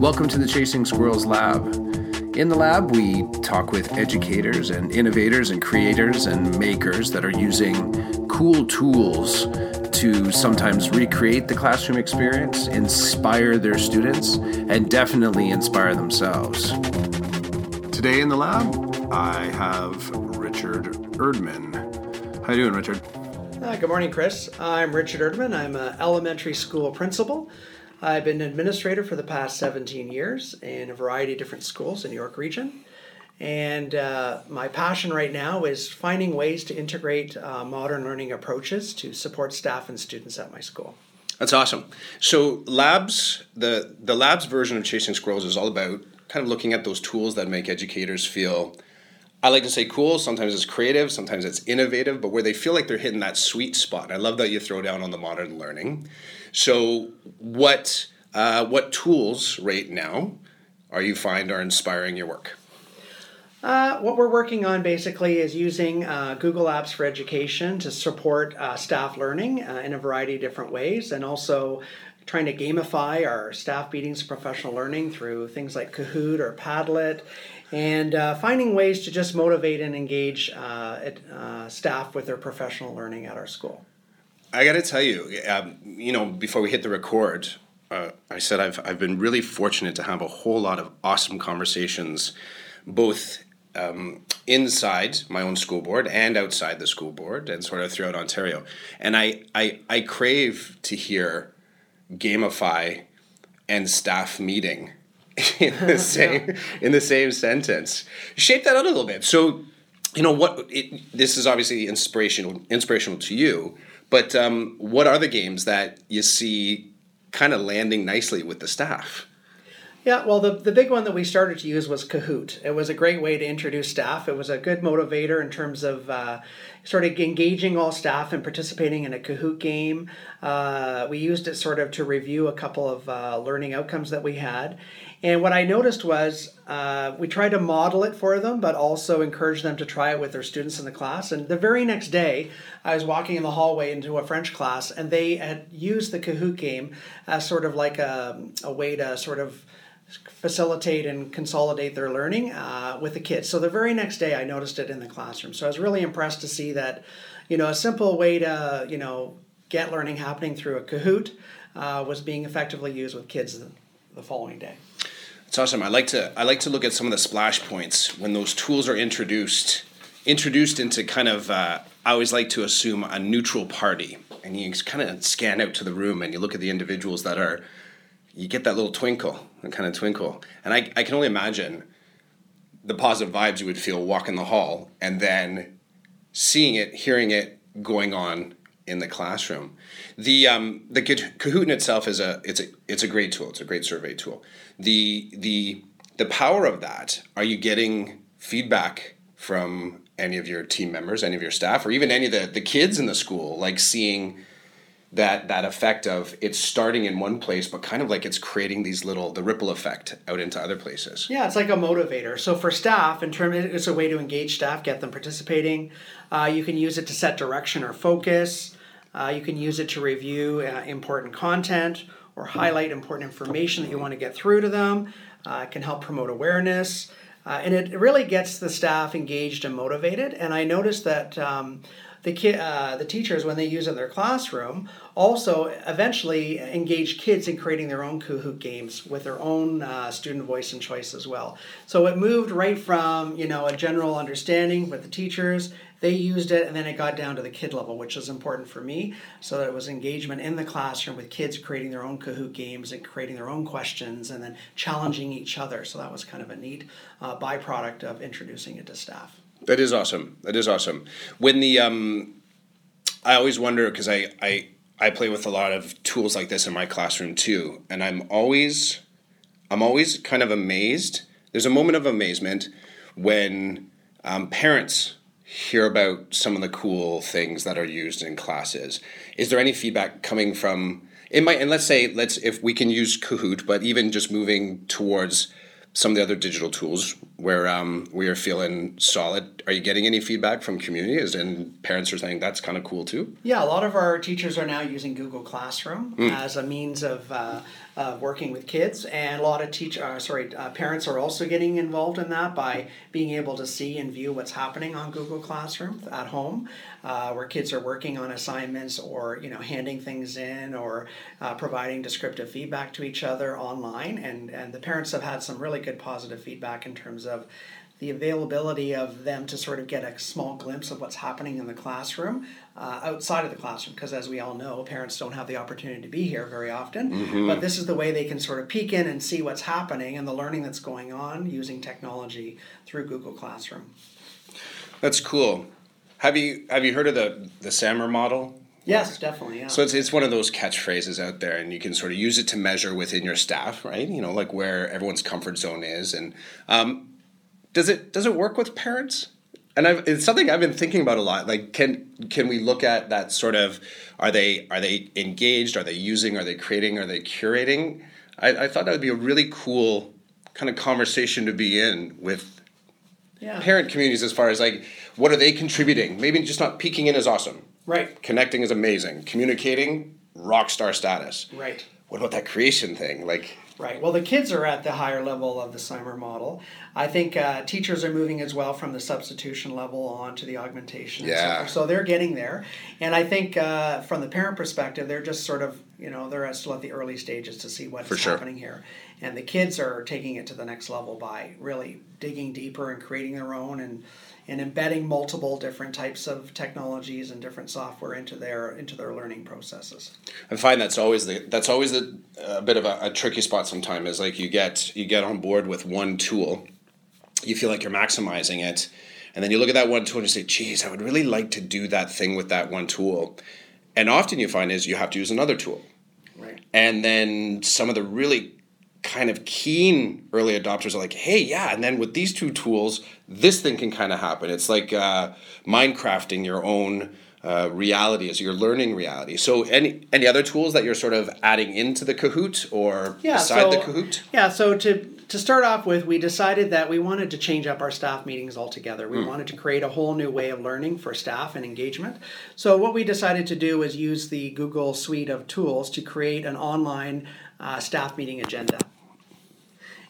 Welcome to the Chasing Squirrels Lab. In the lab, we talk with educators and innovators and creators and makers that are using cool tools to sometimes recreate the classroom experience, inspire their students, and definitely inspire themselves. Today in the lab, I have Richard Erdman. How you doing, Richard? Uh, good morning, Chris. I'm Richard Erdman. I'm an elementary school principal. I've been an administrator for the past 17 years in a variety of different schools in the York region. And uh, my passion right now is finding ways to integrate uh, modern learning approaches to support staff and students at my school. That's awesome. So labs, the the labs version of Chasing Squirrels is all about kind of looking at those tools that make educators feel I like to say cool. Sometimes it's creative, sometimes it's innovative, but where they feel like they're hitting that sweet spot. And I love that you throw down on the modern learning. So, what uh, what tools right now are you find are inspiring your work? Uh, what we're working on basically is using uh, Google Apps for Education to support uh, staff learning uh, in a variety of different ways, and also trying to gamify our staff meetings, professional learning through things like Kahoot or Padlet, and uh, finding ways to just motivate and engage uh, staff with their professional learning at our school. I got to tell you, um, you know, before we hit the record, uh, I said I've I've been really fortunate to have a whole lot of awesome conversations, both um, inside my own school board and outside the school board, and sort of throughout Ontario. And I I, I crave to hear gamify and staff meeting in the same yeah. in the same sentence. Shape that out a little bit. So, you know what? It, this is obviously inspirational inspirational to you but um, what are the games that you see kind of landing nicely with the staff? Yeah, well, the, the big one that we started to use was Kahoot. It was a great way to introduce staff. It was a good motivator in terms of uh, sort of engaging all staff and participating in a Kahoot game. Uh, we used it sort of to review a couple of uh, learning outcomes that we had. And what I noticed was uh, we tried to model it for them, but also encourage them to try it with their students in the class. And the very next day, I was walking in the hallway into a French class, and they had used the Kahoot game as sort of like a, a way to sort of facilitate and consolidate their learning uh, with the kids. So the very next day, I noticed it in the classroom. So I was really impressed to see that, you know, a simple way to, you know, get learning happening through a Kahoot uh, was being effectively used with kids the, following day. It's awesome. I like to I like to look at some of the splash points when those tools are introduced introduced into kind of uh, I always like to assume a neutral party, and you kind of scan out to the room and you look at the individuals that are you get that little twinkle, that kind of twinkle. And I, I can only imagine the positive vibes you would feel walking the hall and then seeing it, hearing it going on in the classroom. The um, the Kahoot in itself is a it's a it's a great tool. It's a great survey tool. The the the power of that. Are you getting feedback from any of your team members, any of your staff, or even any of the the kids in the school, like seeing that that effect of it's starting in one place but kind of like it's creating these little the ripple effect out into other places yeah it's like a motivator so for staff in terms it's a way to engage staff get them participating uh, you can use it to set direction or focus uh, you can use it to review uh, important content or highlight important information that you want to get through to them. Uh, it can help promote awareness. Uh, and it really gets the staff engaged and motivated. And i noticed that um, the ki- uh, the teachers when they use it in their classroom also eventually engage kids in creating their own Kahoot games with their own uh, student voice and choice as well. So it moved right from you know a general understanding with the teachers. They used it, and then it got down to the kid level, which is important for me, so that it was engagement in the classroom with kids creating their own Kahoot games and creating their own questions, and then challenging each other. So that was kind of a neat uh, byproduct of introducing it to staff. That is awesome. That is awesome. When the um, I always wonder because I I I play with a lot of tools like this in my classroom too, and I'm always I'm always kind of amazed. There's a moment of amazement when um, parents hear about some of the cool things that are used in classes. Is there any feedback coming from it might and let's say let's if we can use Kahoot, but even just moving towards some of the other digital tools where um, we are feeling solid. Are you getting any feedback from communities and parents are saying that's kind of cool too? Yeah, a lot of our teachers are now using Google Classroom mm. as a means of uh, of working with kids, and a lot of teach, uh, sorry, uh, parents are also getting involved in that by being able to see and view what's happening on Google Classroom at home, uh, where kids are working on assignments or you know handing things in or uh, providing descriptive feedback to each other online, and and the parents have had some really good positive feedback in terms of the availability of them to sort of get a small glimpse of what's happening in the classroom uh, outside of the classroom because as we all know parents don't have the opportunity to be here very often mm-hmm. but this is the way they can sort of peek in and see what's happening and the learning that's going on using technology through google classroom that's cool have you have you heard of the the samr model Yes, definitely. Yeah. So it's it's one of those catchphrases out there, and you can sort of use it to measure within your staff, right? You know, like where everyone's comfort zone is, and um, does it does it work with parents? And I've, it's something I've been thinking about a lot. Like, can can we look at that sort of? Are they are they engaged? Are they using? Are they creating? Are they curating? I, I thought that would be a really cool kind of conversation to be in with yeah. parent communities as far as like what are they contributing? Maybe just not peeking in is awesome. Right. Connecting is amazing. Communicating, rock star status. Right. What about that creation thing? Like Right. Well, the kids are at the higher level of the SAMR model. I think uh, teachers are moving as well from the substitution level on to the augmentation. Yeah. So, so they're getting there, and I think uh, from the parent perspective, they're just sort of you know they're still at the early stages to see what's sure. happening here, and the kids are taking it to the next level by really digging deeper and creating their own and and embedding multiple different types of technologies and different software into their into their learning processes. I find that's always the that's always the a bit of a, a tricky spot. Sometimes is like you get you get on board with one tool, you feel like you're maximizing it, and then you look at that one tool and you say, "Geez, I would really like to do that thing with that one tool," and often you find is you have to use another tool. Right. And then some of the really kind of keen early adopters are like, hey, yeah, and then with these two tools, this thing can kind of happen. It's like uh, Minecrafting your own uh, reality as your learning reality. So, any any other tools that you're sort of adding into the Kahoot or yeah, beside so, the Kahoot? Yeah. So to to start off with, we decided that we wanted to change up our staff meetings altogether. We mm. wanted to create a whole new way of learning for staff and engagement. So what we decided to do was use the Google suite of tools to create an online uh, staff meeting agenda.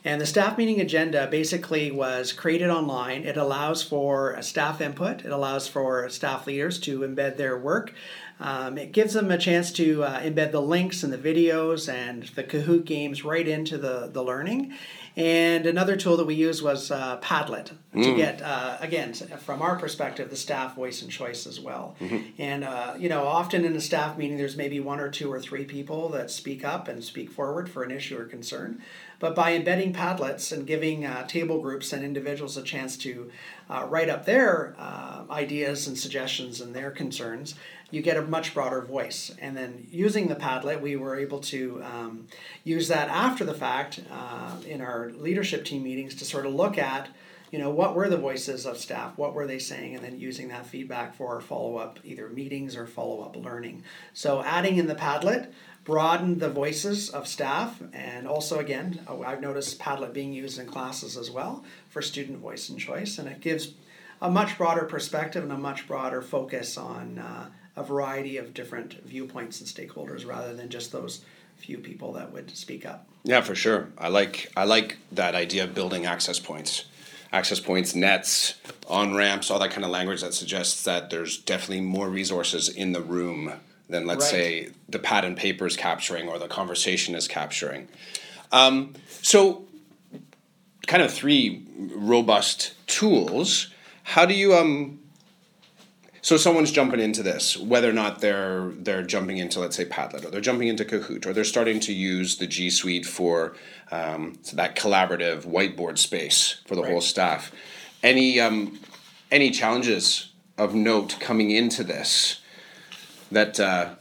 And the staff meeting agenda basically was created online. It allows for staff input, it allows for staff leaders to embed their work. Um, it gives them a chance to uh, embed the links and the videos and the Kahoot games right into the, the learning. And another tool that we used was uh, Padlet mm. to get, uh, again, from our perspective, the staff voice and choice as well. Mm-hmm. And, uh, you know, often in a staff meeting, there's maybe one or two or three people that speak up and speak forward for an issue or concern. But by embedding Padlets and giving uh, table groups and individuals a chance to uh, write up their uh, ideas and suggestions and their concerns, you get a much broader voice. And then using the Padlet, we were able to um, use that after the fact uh, in our leadership team meetings to sort of look at you know what were the voices of staff? What were they saying? And then using that feedback for follow-up either meetings or follow-up learning. So adding in the padlet broadened the voices of staff. And also again oh, i've noticed padlet being used in classes as well for student voice and choice. And it gives a much broader perspective and a much broader focus on uh, a variety of different viewpoints and stakeholders rather than just those few people that would speak up. Yeah, for sure. I like I like that idea of building access points. Access points, nets, on ramps, all that kind of language that suggests that there's definitely more resources in the room than let's right. say the pad and paper is capturing or the conversation is capturing. Um, so, kind of three robust tools. How do you um, so someone's jumping into this, whether or not they're they're jumping into let's say Padlet or they're jumping into Kahoot or they're starting to use the G Suite for um, so that collaborative whiteboard space for the right. whole staff. Any um, any challenges of note coming into this that uh,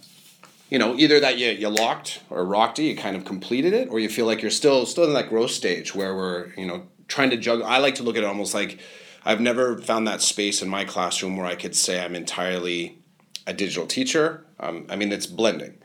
you know either that you, you locked or rocked it, you kind of completed it, or you feel like you're still still in that growth stage where we're you know trying to juggle. I like to look at it almost like I've never found that space in my classroom where I could say I'm entirely a digital teacher. Um, I mean, it's blending.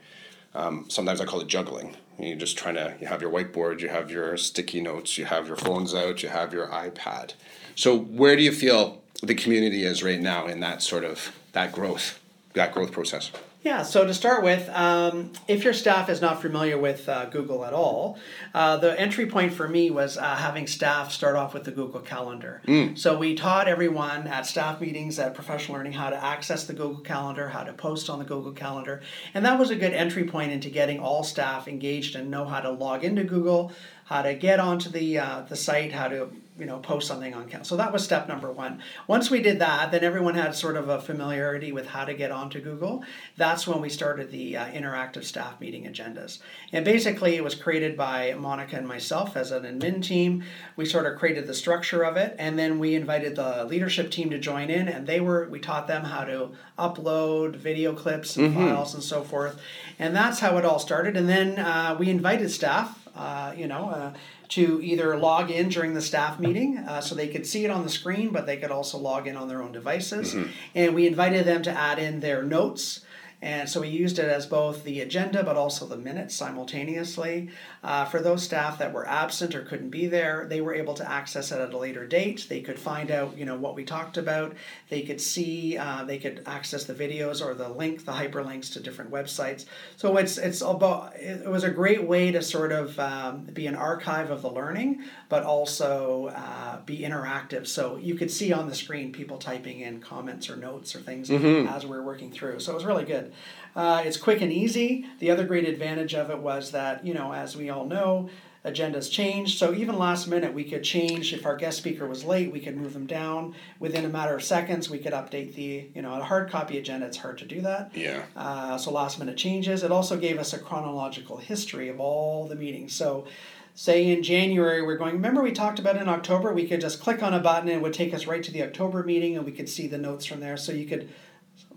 Um, sometimes I call it juggling. You're just trying to, you have your whiteboard, you have your sticky notes, you have your phones out, you have your iPad. So where do you feel the community is right now in that sort of, that growth, that growth process? Yeah, so to start with, um, if your staff is not familiar with uh, Google at all, uh, the entry point for me was uh, having staff start off with the Google Calendar. Mm. So we taught everyone at staff meetings at Professional Learning how to access the Google Calendar, how to post on the Google Calendar, and that was a good entry point into getting all staff engaged and know how to log into Google, how to get onto the uh, the site, how to you know post something on Cal. So that was step number one. Once we did that, then everyone had sort of a familiarity with how to get onto Google. That's when we started the uh, interactive staff meeting agendas. And basically, it was created by Monica and myself as an admin team. We sort of created the structure of it, and then we invited the leadership team to join in, and they were we taught them how to upload video clips and mm-hmm. files and so forth. And that's how it all started. And then uh, we invited staff. Uh, you know, uh, to either log in during the staff meeting uh, so they could see it on the screen, but they could also log in on their own devices. Mm-hmm. And we invited them to add in their notes and so we used it as both the agenda but also the minutes simultaneously. Uh, for those staff that were absent or couldn't be there, they were able to access it at a later date. They could find out, you know, what we talked about. They could see, uh, they could access the videos or the link, the hyperlinks to different websites. So it's it's about it was a great way to sort of um, be an archive of the learning, but also uh, be interactive. So you could see on the screen people typing in comments or notes or things mm-hmm. as we we're working through. So it was really good. Uh, it's quick and easy. The other great advantage of it was that, you know, as we all know, agendas change. So even last minute, we could change. If our guest speaker was late, we could move them down within a matter of seconds. We could update the, you know, a hard copy agenda. It's hard to do that. Yeah. Uh, so last minute changes. It also gave us a chronological history of all the meetings. So say in January, we're going, remember we talked about in October, we could just click on a button and it would take us right to the October meeting and we could see the notes from there. So you could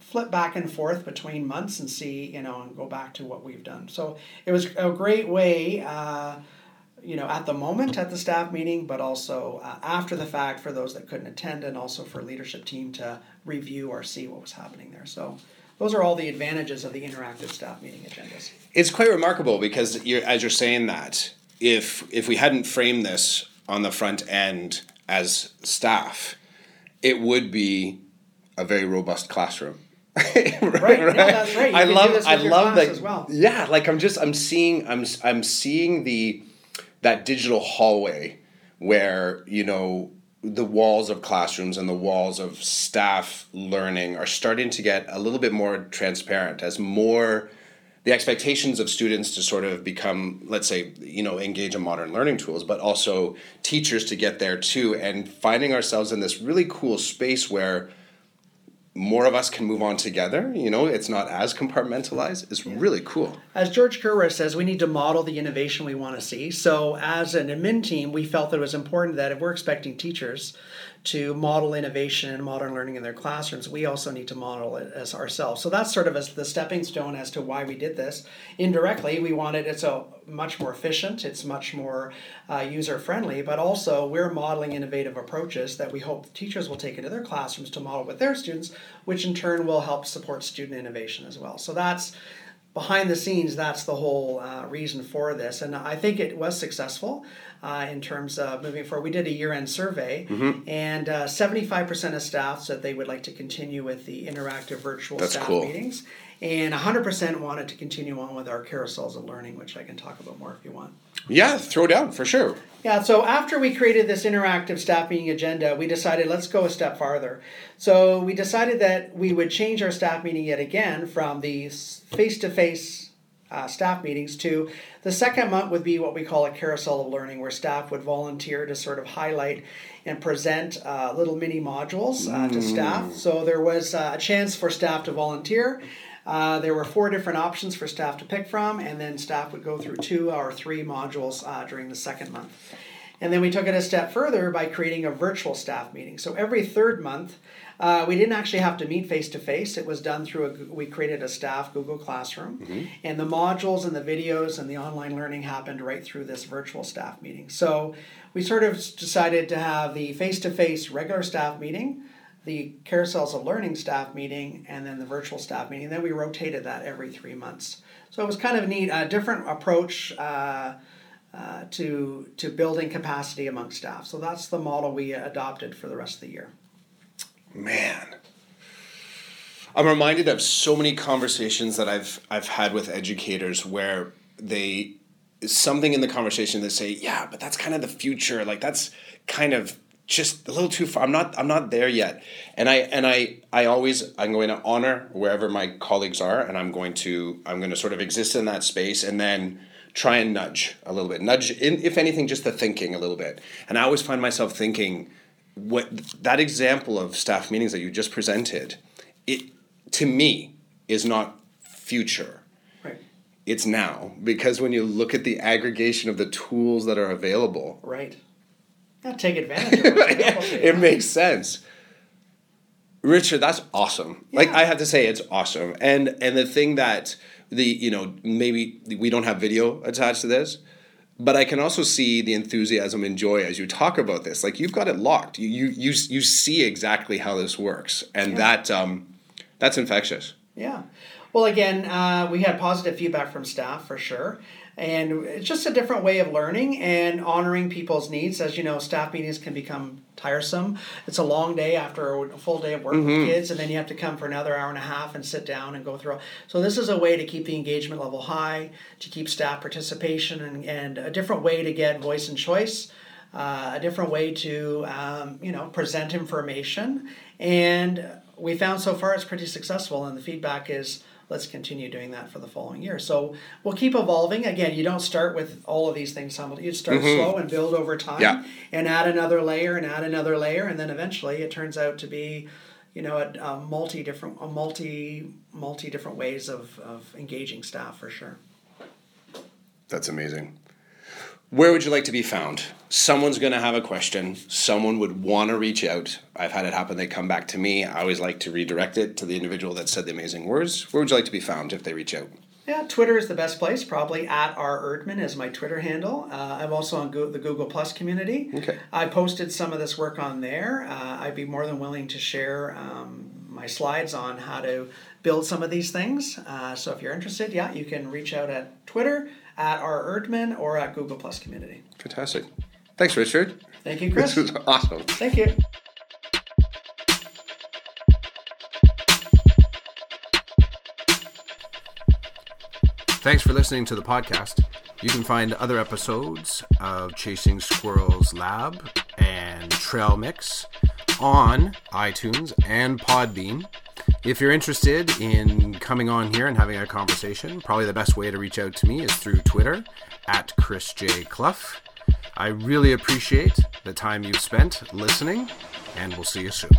flip back and forth between months and see, you know, and go back to what we've done. So it was a great way, uh, you know, at the moment at the staff meeting, but also uh, after the fact for those that couldn't attend, and also for leadership team to review or see what was happening there. So those are all the advantages of the interactive staff meeting agendas. It's quite remarkable because you're, as you're saying that, if if we hadn't framed this on the front end as staff, it would be a very robust classroom right, right? No, that's right. You I love, I love that. Well. Yeah, like I'm just, I'm seeing, I'm, I'm seeing the that digital hallway where you know the walls of classrooms and the walls of staff learning are starting to get a little bit more transparent as more the expectations of students to sort of become let's say you know engage in modern learning tools but also teachers to get there too and finding ourselves in this really cool space where more of us can move on together. You know, it's not as compartmentalized. It's yeah. really cool. As George Couros says, we need to model the innovation we want to see. So, as an admin team, we felt that it was important that if we're expecting teachers to model innovation and modern learning in their classrooms, we also need to model it as ourselves. So that's sort of as the stepping stone as to why we did this. Indirectly, we wanted it's a much more efficient, it's much more uh, user friendly, but also we're modeling innovative approaches that we hope teachers will take into their classrooms to model with their students, which in turn will help support student innovation as well. So that's behind the scenes, that's the whole uh, reason for this. And I think it was successful uh, in terms of moving forward. We did a year end survey, mm-hmm. and uh, 75% of staff said they would like to continue with the interactive virtual that's staff cool. meetings. And 100% wanted to continue on with our carousels of learning, which I can talk about more if you want. Yeah, throw down for sure. Yeah, so after we created this interactive staff meeting agenda, we decided let's go a step farther. So we decided that we would change our staff meeting yet again from the face to face staff meetings to the second month would be what we call a carousel of learning, where staff would volunteer to sort of highlight and present uh, little mini modules uh, to staff. Mm. So there was uh, a chance for staff to volunteer. Uh, there were four different options for staff to pick from, and then staff would go through two or three modules uh, during the second month. And then we took it a step further by creating a virtual staff meeting. So every third month, uh, we didn't actually have to meet face to face. It was done through a, we created a staff Google Classroom, mm-hmm. and the modules and the videos and the online learning happened right through this virtual staff meeting. So we sort of decided to have the face to face regular staff meeting, the carousels of learning staff meeting, and then the virtual staff meeting. Then we rotated that every three months. So it was kind of neat, a different approach. Uh, uh, to to building capacity among staff. So that's the model we adopted for the rest of the year. Man, I'm reminded of so many conversations that I've I've had with educators where they something in the conversation they say, yeah, but that's kind of the future. Like that's kind of just a little too far. I'm not I'm not there yet. And I and I I always I'm going to honor wherever my colleagues are and I'm going to I'm going to sort of exist in that space and then try and nudge a little bit. Nudge in, if anything just the thinking a little bit. And I always find myself thinking what that example of staff meetings that you just presented, it to me is not future. Right. It's now because when you look at the aggregation of the tools that are available, Right. Yeah, take advantage of what's available to you. it makes sense. Richard, that's awesome. Like I have to say, it's awesome. And and the thing that the you know maybe we don't have video attached to this, but I can also see the enthusiasm and joy as you talk about this. Like you've got it locked. You you you, you see exactly how this works, and that um, that's infectious. Yeah. Well, again, uh, we had positive feedback from staff for sure. And it's just a different way of learning and honoring people's needs. As you know, staff meetings can become tiresome. It's a long day after a full day of work with kids, and then you have to come for another hour and a half and sit down and go through. So, this is a way to keep the engagement level high, to keep staff participation, and, and a different way to get voice and choice. Uh, a different way to um, you know present information and we found so far it's pretty successful and the feedback is let's continue doing that for the following year so we'll keep evolving again you don't start with all of these things simultaneously you start mm-hmm. slow and build over time Yeah. and add another layer and add another layer and then eventually it turns out to be you know a, a multi different a multi multi different ways of, of engaging staff for sure That's amazing. Where would you like to be found? Someone's going to have a question. Someone would want to reach out. I've had it happen. They come back to me. I always like to redirect it to the individual that said the amazing words. Where would you like to be found if they reach out? Yeah, Twitter is the best place. Probably at r Erdman is my Twitter handle. Uh, I'm also on Go- the Google Plus community. Okay. I posted some of this work on there. Uh, I'd be more than willing to share um, my slides on how to build some of these things. Uh, so if you're interested, yeah, you can reach out at Twitter at our Erdman or at Google Plus community. Fantastic. Thanks, Richard. Thank you, Chris. This was awesome. Thank you. Thanks for listening to the podcast. You can find other episodes of Chasing Squirrels Lab and Trail Mix on iTunes and Podbean. If you're interested in coming on here and having a conversation, probably the best way to reach out to me is through Twitter at Chris J. Clough. I really appreciate the time you've spent listening, and we'll see you soon.